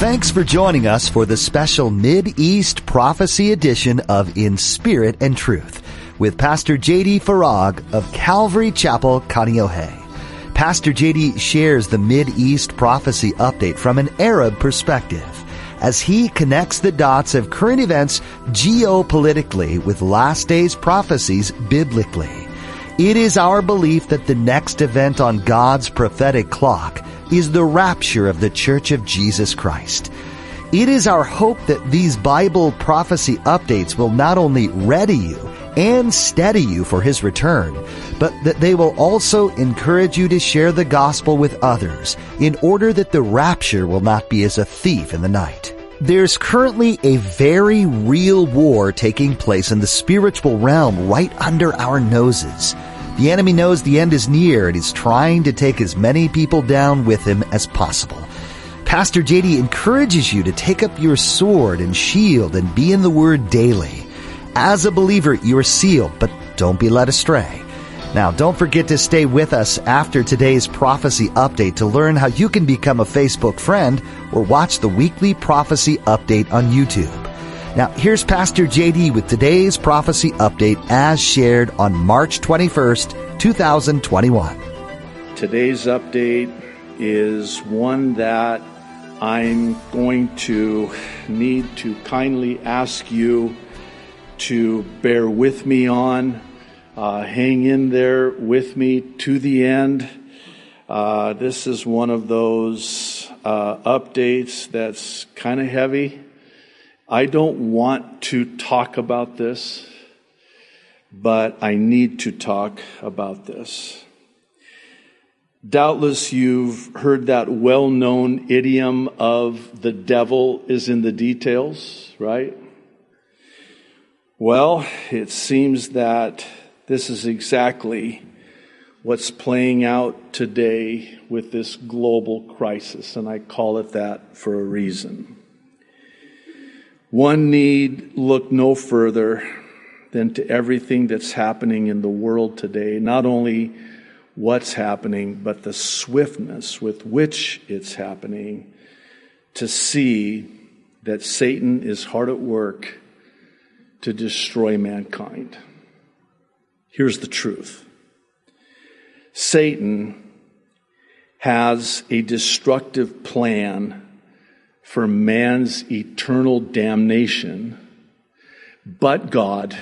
Thanks for joining us for the special Mid-East Prophecy edition of In Spirit and Truth with Pastor J.D. Farag of Calvary Chapel, Kaneohe. Pastor J.D. shares the Mid-East prophecy update from an Arab perspective as he connects the dots of current events geopolitically with last days prophecies biblically. It is our belief that the next event on God's prophetic clock is the rapture of the Church of Jesus Christ. It is our hope that these Bible prophecy updates will not only ready you and steady you for His return, but that they will also encourage you to share the gospel with others in order that the rapture will not be as a thief in the night. There's currently a very real war taking place in the spiritual realm right under our noses. The enemy knows the end is near and is trying to take as many people down with him as possible. Pastor JD encourages you to take up your sword and shield and be in the Word daily. As a believer, you are sealed, but don't be led astray. Now, don't forget to stay with us after today's prophecy update to learn how you can become a Facebook friend or watch the weekly prophecy update on YouTube. Now, here's Pastor JD with today's prophecy update as shared on March 21st, 2021. Today's update is one that I'm going to need to kindly ask you to bear with me on. Uh, hang in there with me to the end. Uh, this is one of those uh, updates that's kind of heavy. I don't want to talk about this, but I need to talk about this. Doubtless you've heard that well known idiom of the devil is in the details, right? Well, it seems that this is exactly what's playing out today with this global crisis, and I call it that for a reason. One need look no further than to everything that's happening in the world today, not only what's happening, but the swiftness with which it's happening, to see that Satan is hard at work to destroy mankind. Here's the truth Satan has a destructive plan for man's eternal damnation, but God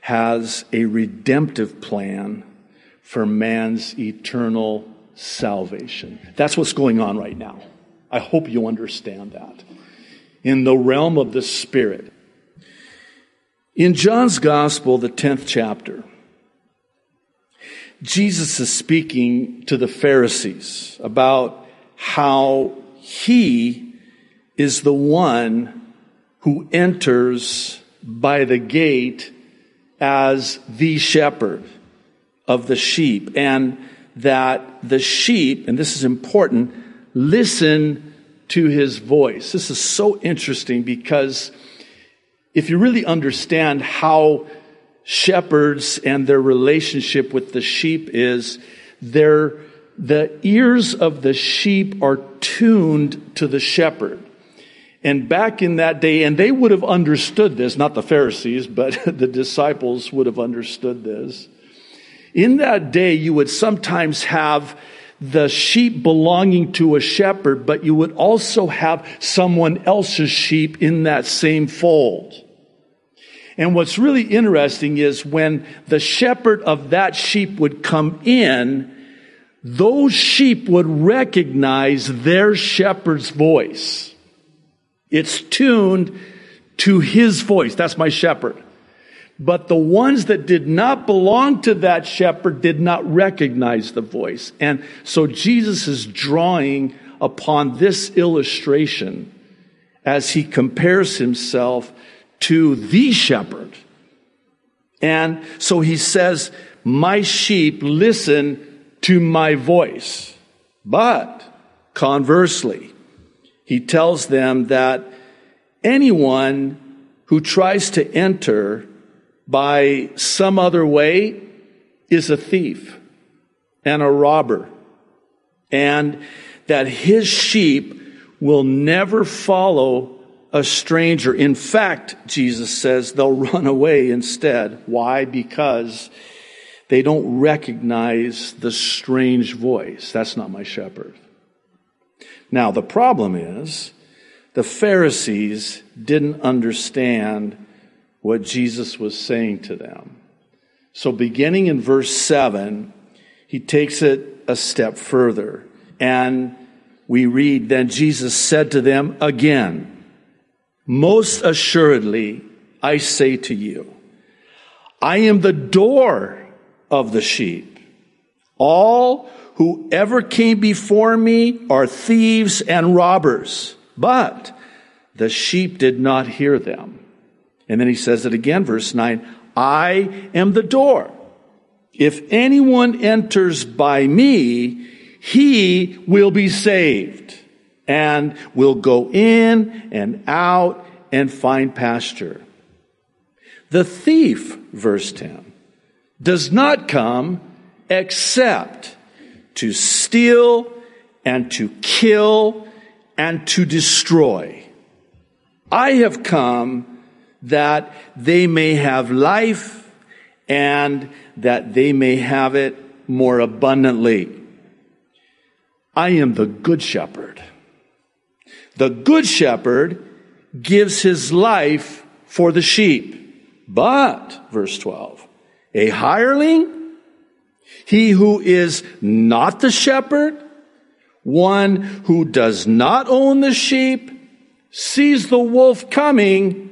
has a redemptive plan for man's eternal salvation. That's what's going on right now. I hope you understand that. In the realm of the Spirit. In John's Gospel, the 10th chapter, Jesus is speaking to the Pharisees about how he is the one who enters by the gate as the shepherd of the sheep, and that the sheep, and this is important, listen to his voice. This is so interesting because if you really understand how shepherds and their relationship with the sheep is, they're the ears of the sheep are tuned to the shepherd. And back in that day, and they would have understood this, not the Pharisees, but the disciples would have understood this. In that day, you would sometimes have the sheep belonging to a shepherd, but you would also have someone else's sheep in that same fold. And what's really interesting is when the shepherd of that sheep would come in, those sheep would recognize their shepherd's voice. It's tuned to his voice. That's my shepherd. But the ones that did not belong to that shepherd did not recognize the voice. And so Jesus is drawing upon this illustration as he compares himself to the shepherd. And so he says, My sheep listen to my voice. But conversely, he tells them that anyone who tries to enter by some other way is a thief and a robber. And that his sheep will never follow a stranger. In fact, Jesus says they'll run away instead. Why? Because they don't recognize the strange voice. That's not my shepherd. Now, the problem is the Pharisees didn't understand what Jesus was saying to them. So, beginning in verse 7, he takes it a step further. And we read, Then Jesus said to them again, Most assuredly, I say to you, I am the door of the sheep. All who ever came before me are thieves and robbers, but the sheep did not hear them. And then he says it again, verse 9 I am the door. If anyone enters by me, he will be saved and will go in and out and find pasture. The thief, verse 10, does not come except to steal and to kill and to destroy. I have come that they may have life and that they may have it more abundantly. I am the good shepherd. The good shepherd gives his life for the sheep. But, verse 12, a hireling, he who is not the shepherd, one who does not own the sheep, sees the wolf coming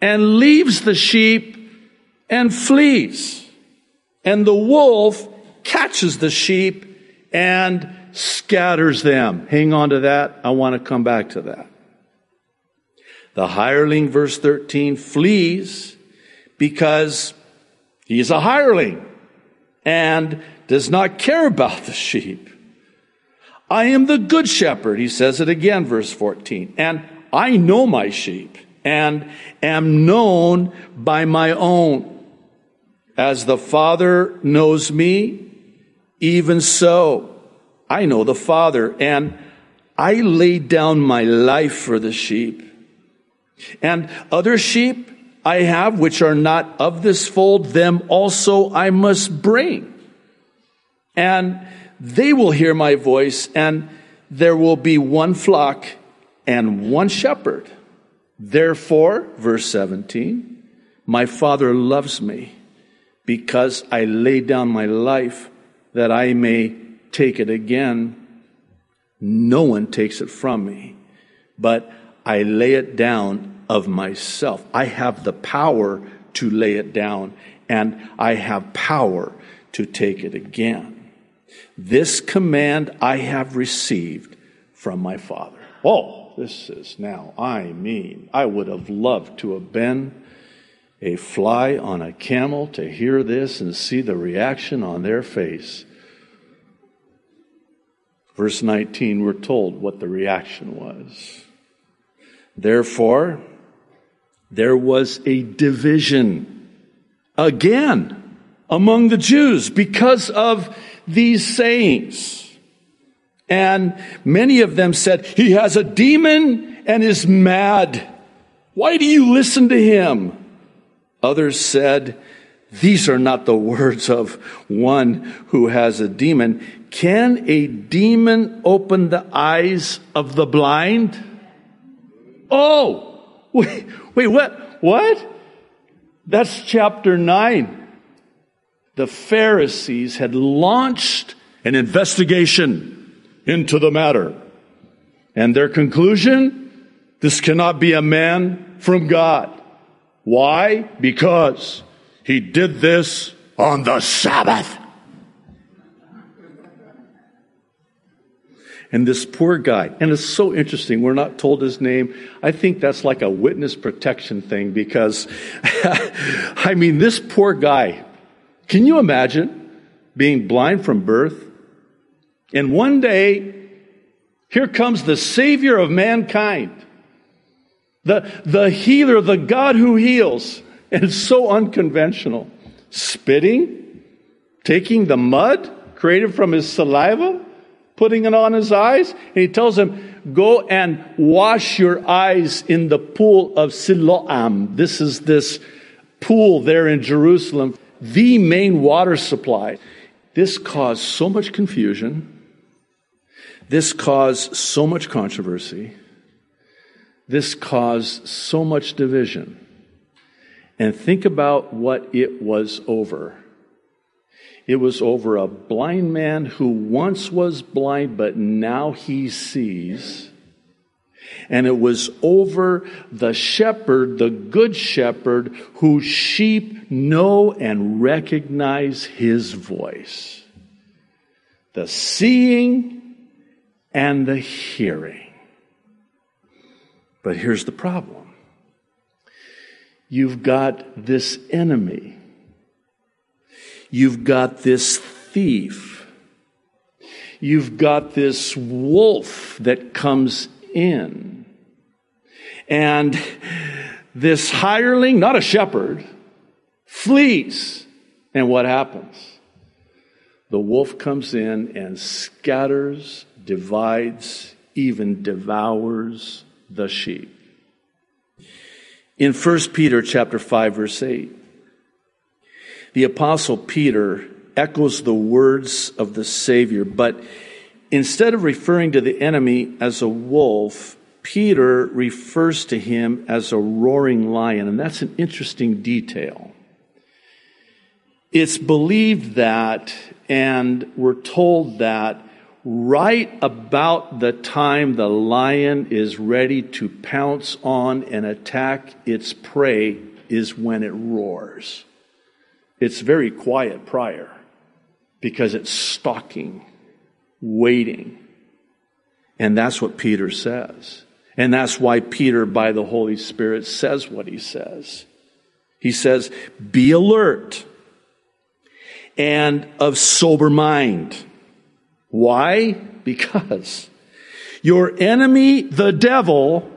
and leaves the sheep and flees. And the wolf catches the sheep and scatters them. Hang on to that. I want to come back to that. The hireling, verse 13, flees because he is a hireling and does not care about the sheep. I am the good shepherd. He says it again, verse 14. And I know my sheep and am known by my own. As the Father knows me, even so I know the Father, and I lay down my life for the sheep. And other sheep I have which are not of this fold, them also I must bring. And they will hear my voice, and there will be one flock and one shepherd. Therefore, verse 17, my Father loves me because I lay down my life that I may take it again. No one takes it from me, but I lay it down of myself. I have the power to lay it down, and I have power to take it again. This command I have received from my Father. Oh, this is now, I mean, I would have loved to have been a fly on a camel to hear this and see the reaction on their face. Verse 19, we're told what the reaction was. Therefore, there was a division again among the Jews because of these sayings. And many of them said, He has a demon and is mad. Why do you listen to him? Others said, These are not the words of one who has a demon. Can a demon open the eyes of the blind? Oh, wait, wait, what? What? That's chapter 9. The Pharisees had launched an investigation into the matter. And their conclusion? This cannot be a man from God. Why? Because he did this on the Sabbath. And this poor guy, and it's so interesting, we're not told his name. I think that's like a witness protection thing because, I mean, this poor guy, can you imagine being blind from birth? And one day, here comes the Savior of mankind, the, the healer, the God who heals. And it's so unconventional. Spitting, taking the mud created from his saliva, putting it on his eyes. And he tells him, go and wash your eyes in the pool of Siloam. This is this pool there in Jerusalem, the main water supply. This caused so much confusion. This caused so much controversy. This caused so much division. And think about what it was over. It was over a blind man who once was blind, but now he sees. And it was over the shepherd, the good shepherd, whose sheep know and recognize his voice. The seeing and the hearing. But here's the problem you've got this enemy, you've got this thief, you've got this wolf that comes in. And this hireling, not a shepherd, flees. And what happens? The wolf comes in and scatters, divides, even devours the sheep. In 1 Peter chapter 5 verse 8, the apostle Peter echoes the words of the Savior, but instead of referring to the enemy as a wolf, Peter refers to him as a roaring lion, and that's an interesting detail. It's believed that, and we're told that right about the time the lion is ready to pounce on and attack its prey is when it roars. It's very quiet prior because it's stalking, waiting. And that's what Peter says. And that's why Peter, by the Holy Spirit, says what he says. He says, Be alert and of sober mind. Why? Because your enemy, the devil,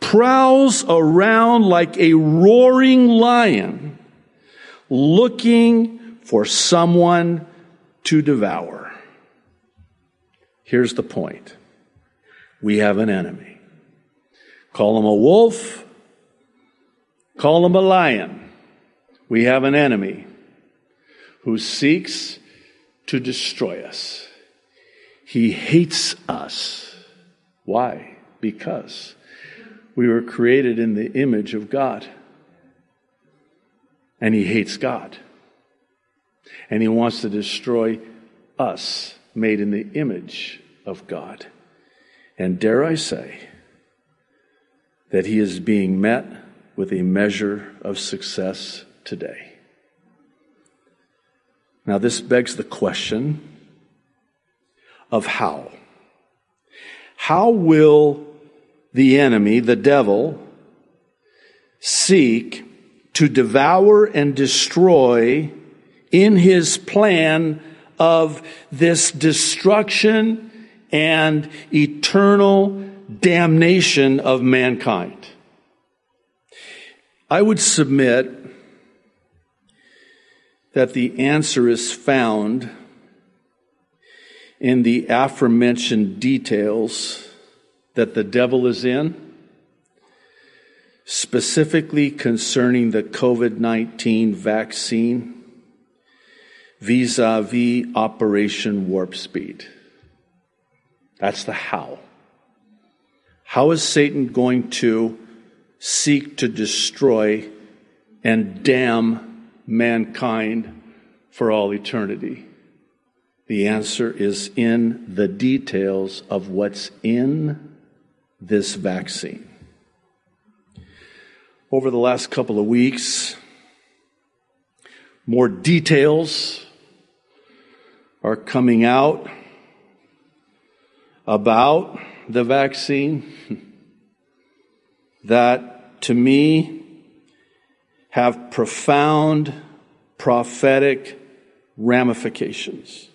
prowls around like a roaring lion looking for someone to devour. Here's the point. We have an enemy. Call him a wolf. Call him a lion. We have an enemy who seeks to destroy us. He hates us. Why? Because we were created in the image of God. And he hates God. And he wants to destroy us, made in the image of God. And dare I say that he is being met with a measure of success today. Now, this begs the question of how. How will the enemy, the devil, seek to devour and destroy in his plan of this destruction and eternal damnation of mankind? I would submit that the answer is found in the aforementioned details that the devil is in, specifically concerning the COVID 19 vaccine vis a vis Operation Warp Speed. That's the how. How is Satan going to seek to destroy and damn mankind for all eternity? The answer is in the details of what's in this vaccine. Over the last couple of weeks, more details are coming out about the vaccine that to me have profound prophetic ramifications.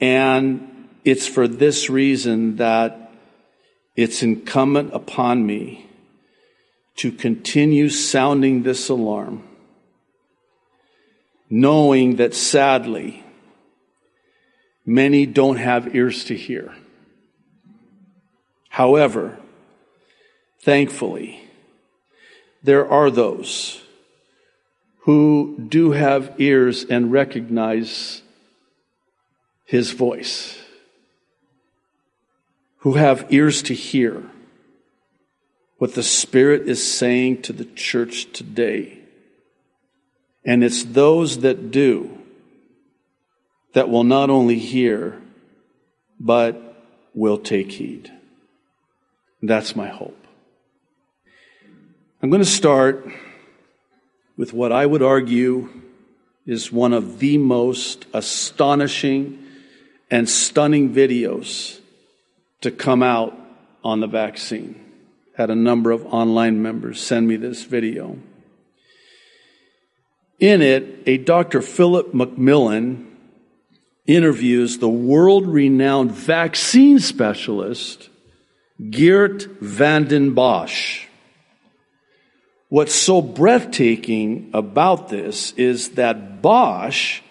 And it's for this reason that it's incumbent upon me to continue sounding this alarm, knowing that sadly, many don't have ears to hear. However, thankfully, there are those who do have ears and recognize his voice, who have ears to hear what the Spirit is saying to the church today. And it's those that do that will not only hear, but will take heed. That's my hope. I'm going to start with what I would argue is one of the most astonishing and stunning videos to come out on the vaccine. Had a number of online members send me this video. In it, a Dr. Philip McMillan interviews the world renowned vaccine specialist, Geert Vanden Bossche. What's so breathtaking about this is that Bossche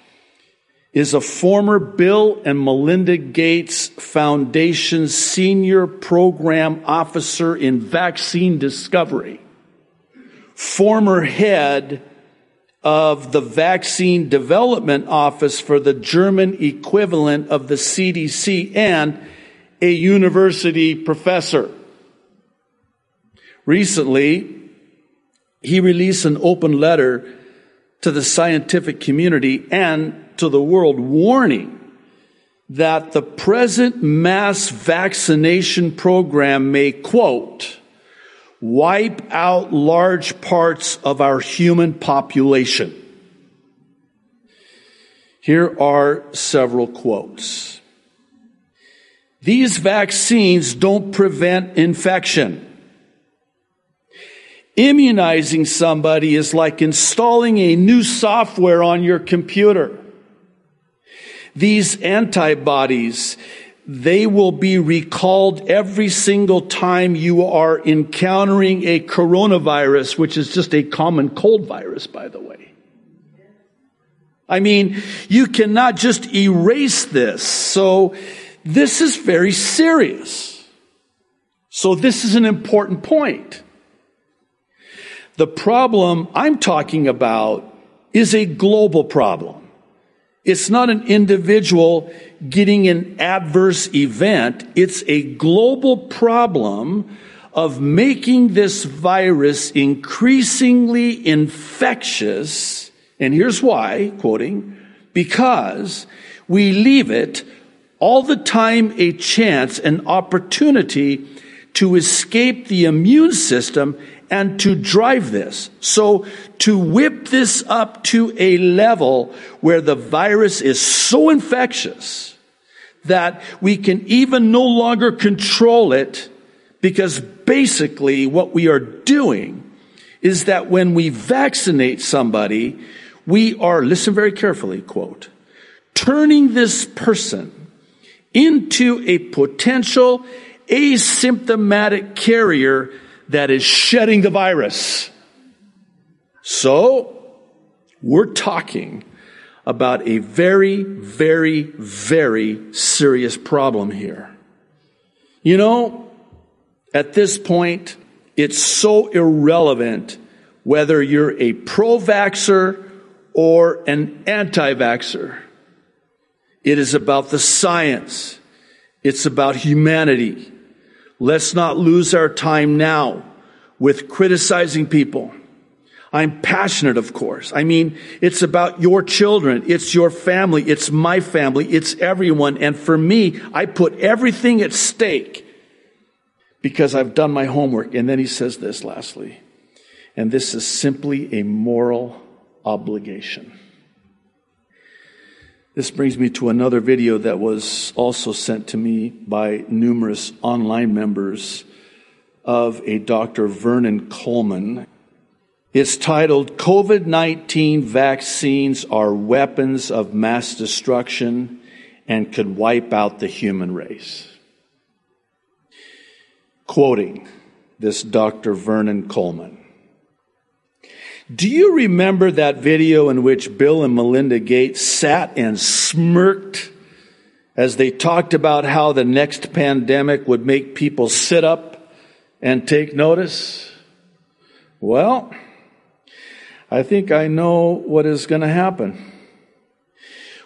is a former Bill and Melinda Gates Foundation senior program officer in vaccine discovery, former head of the vaccine development office for the German equivalent of the CDC and a university professor. Recently, he released an open letter to the scientific community and to the world warning that the present mass vaccination program may, quote, wipe out large parts of our human population. Here are several quotes. These vaccines don't prevent infection. Immunizing somebody is like installing a new software on your computer. These antibodies, they will be recalled every single time you are encountering a coronavirus, which is just a common cold virus, by the way. I mean, you cannot just erase this. So this is very serious. So this is an important point. The problem I'm talking about is a global problem. It's not an individual getting an adverse event. It's a global problem of making this virus increasingly infectious. And here's why, quoting, because we leave it all the time a chance, an opportunity to escape the immune system and to drive this. So to whip this up to a level where the virus is so infectious that we can even no longer control it because basically what we are doing is that when we vaccinate somebody, we are, listen very carefully, quote, turning this person into a potential asymptomatic carrier that is shedding the virus. So, we're talking about a very, very, very serious problem here. You know, at this point, it's so irrelevant whether you're a pro vaxxer or an anti vaxxer. It is about the science. It's about humanity. Let's not lose our time now with criticizing people. I'm passionate, of course. I mean, it's about your children. It's your family. It's my family. It's everyone. And for me, I put everything at stake because I've done my homework. And then he says this lastly, and this is simply a moral obligation. This brings me to another video that was also sent to me by numerous online members of a Dr. Vernon Coleman. It's titled COVID 19 Vaccines Are Weapons of Mass Destruction and Could Wipe Out the Human Race. Quoting this Dr. Vernon Coleman. Do you remember that video in which Bill and Melinda Gates sat and smirked as they talked about how the next pandemic would make people sit up and take notice? Well, I think I know what is going to happen.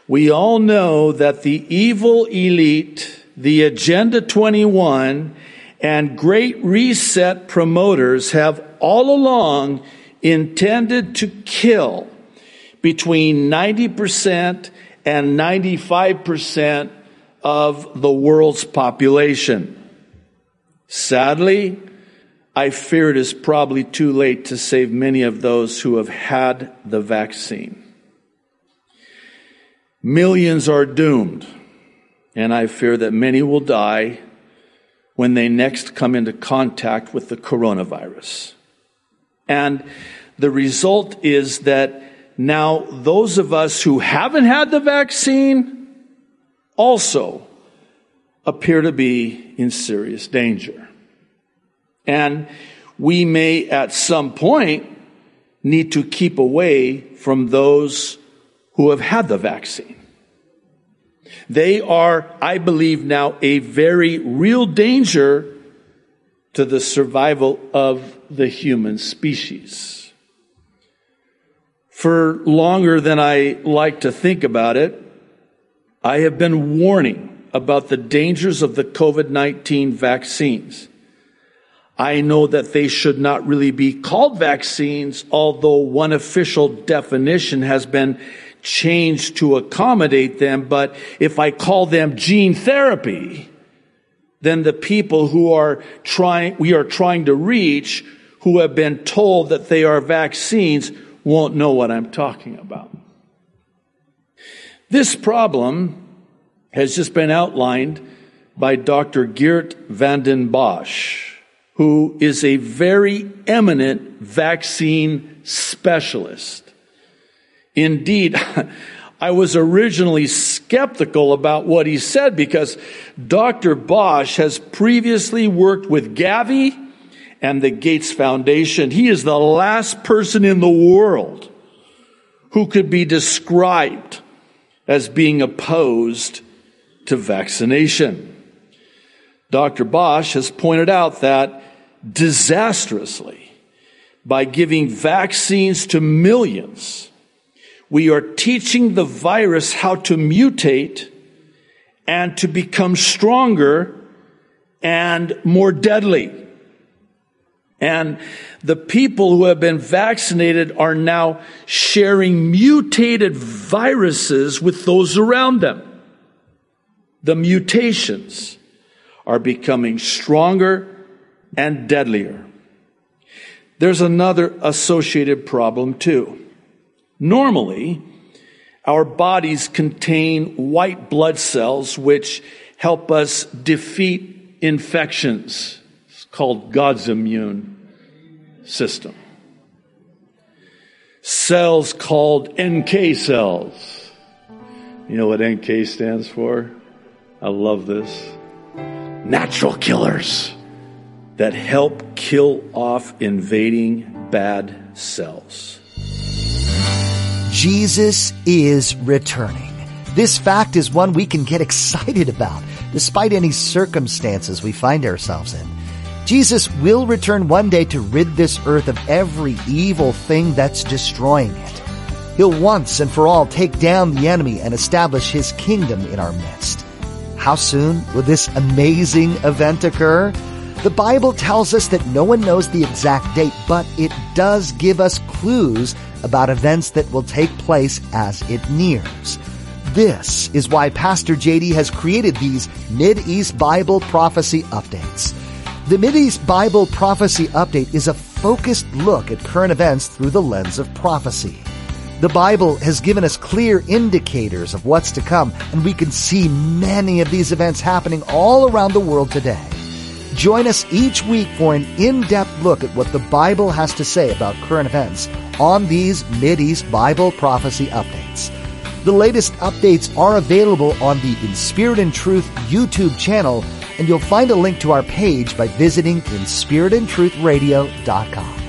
We all know that the evil elite, the Agenda 21, and Great Reset promoters have all along intended to kill between 90% and 95% of the world's population. Sadly, I fear it is probably too late to save many of those who have had the vaccine. Millions are doomed, and I fear that many will die when they next come into contact with the coronavirus. And the result is that now those of us who haven't had the vaccine also appear to be in serious danger. And we may at some point need to keep away from those who have had the vaccine. They are, I believe now, a very real danger to the survival of the human species. For longer than I like to think about it, I have been warning about the dangers of the COVID-19 vaccines. I know that they should not really be called vaccines, although one official definition has been changed to accommodate them. But if I call them gene therapy, then the people who are trying, we are trying to reach, who have been told that they are vaccines, won't know what I'm talking about. This problem has just been outlined by Dr. Geert Vanden Bossche who is a very eminent vaccine specialist. Indeed, I was originally skeptical about what he said because Dr. Bossche has previously worked with Gavi and the Gates Foundation. He is the last person in the world who could be described as being opposed to vaccination. Dr. Bossche has pointed out that disastrously by giving vaccines to millions, we are teaching the virus how to mutate and to become stronger and more deadly. And the people who have been vaccinated are now sharing mutated viruses with those around them. The mutations are becoming stronger and deadlier. There's another associated problem too. Normally, our bodies contain white blood cells which help us defeat infections. It's called God's immune system. Cells called NK cells. You know what NK stands for? I love this natural killers that help kill off invading bad cells. Jesus is returning. This fact is one we can get excited about despite any circumstances we find ourselves in. Jesus will return one day to rid this earth of every evil thing that's destroying it. He'll once and for all take down the enemy and establish his kingdom in our midst. How soon will this amazing event occur? The Bible tells us that no one knows the exact date, but it does give us clues about events that will take place as it nears. This is why Pastor JD has created these Mid-East Bible Prophecy Updates. The Mid-East Bible Prophecy Update is a focused look at current events through the lens of prophecy. The Bible has given us clear indicators of what's to come, and we can see many of these events happening all around the world today. Join us each week for an in-depth look at what the Bible has to say about current events on these Mid-East Bible Prophecy Updates. The latest updates are available on the In Spirit and Truth YouTube channel, and you'll find a link to our page by visiting inspiritandtruthradio.com.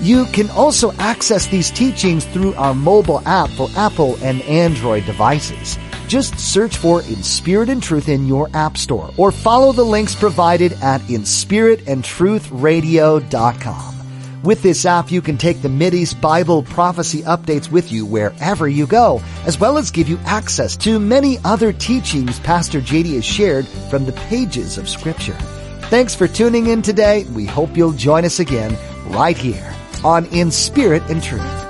You can also access these teachings through our mobile app for Apple and Android devices. Just search for In Spirit and Truth in your app store or follow the links provided at inspiritandtruthradio.com. With this app, you can take the Mideast Bible prophecy updates with you wherever you go, as well as give you access to many other teachings Pastor JD has shared from the pages of Scripture. Thanks for tuning in today. We hope you'll join us again right here on In Spirit and Truth.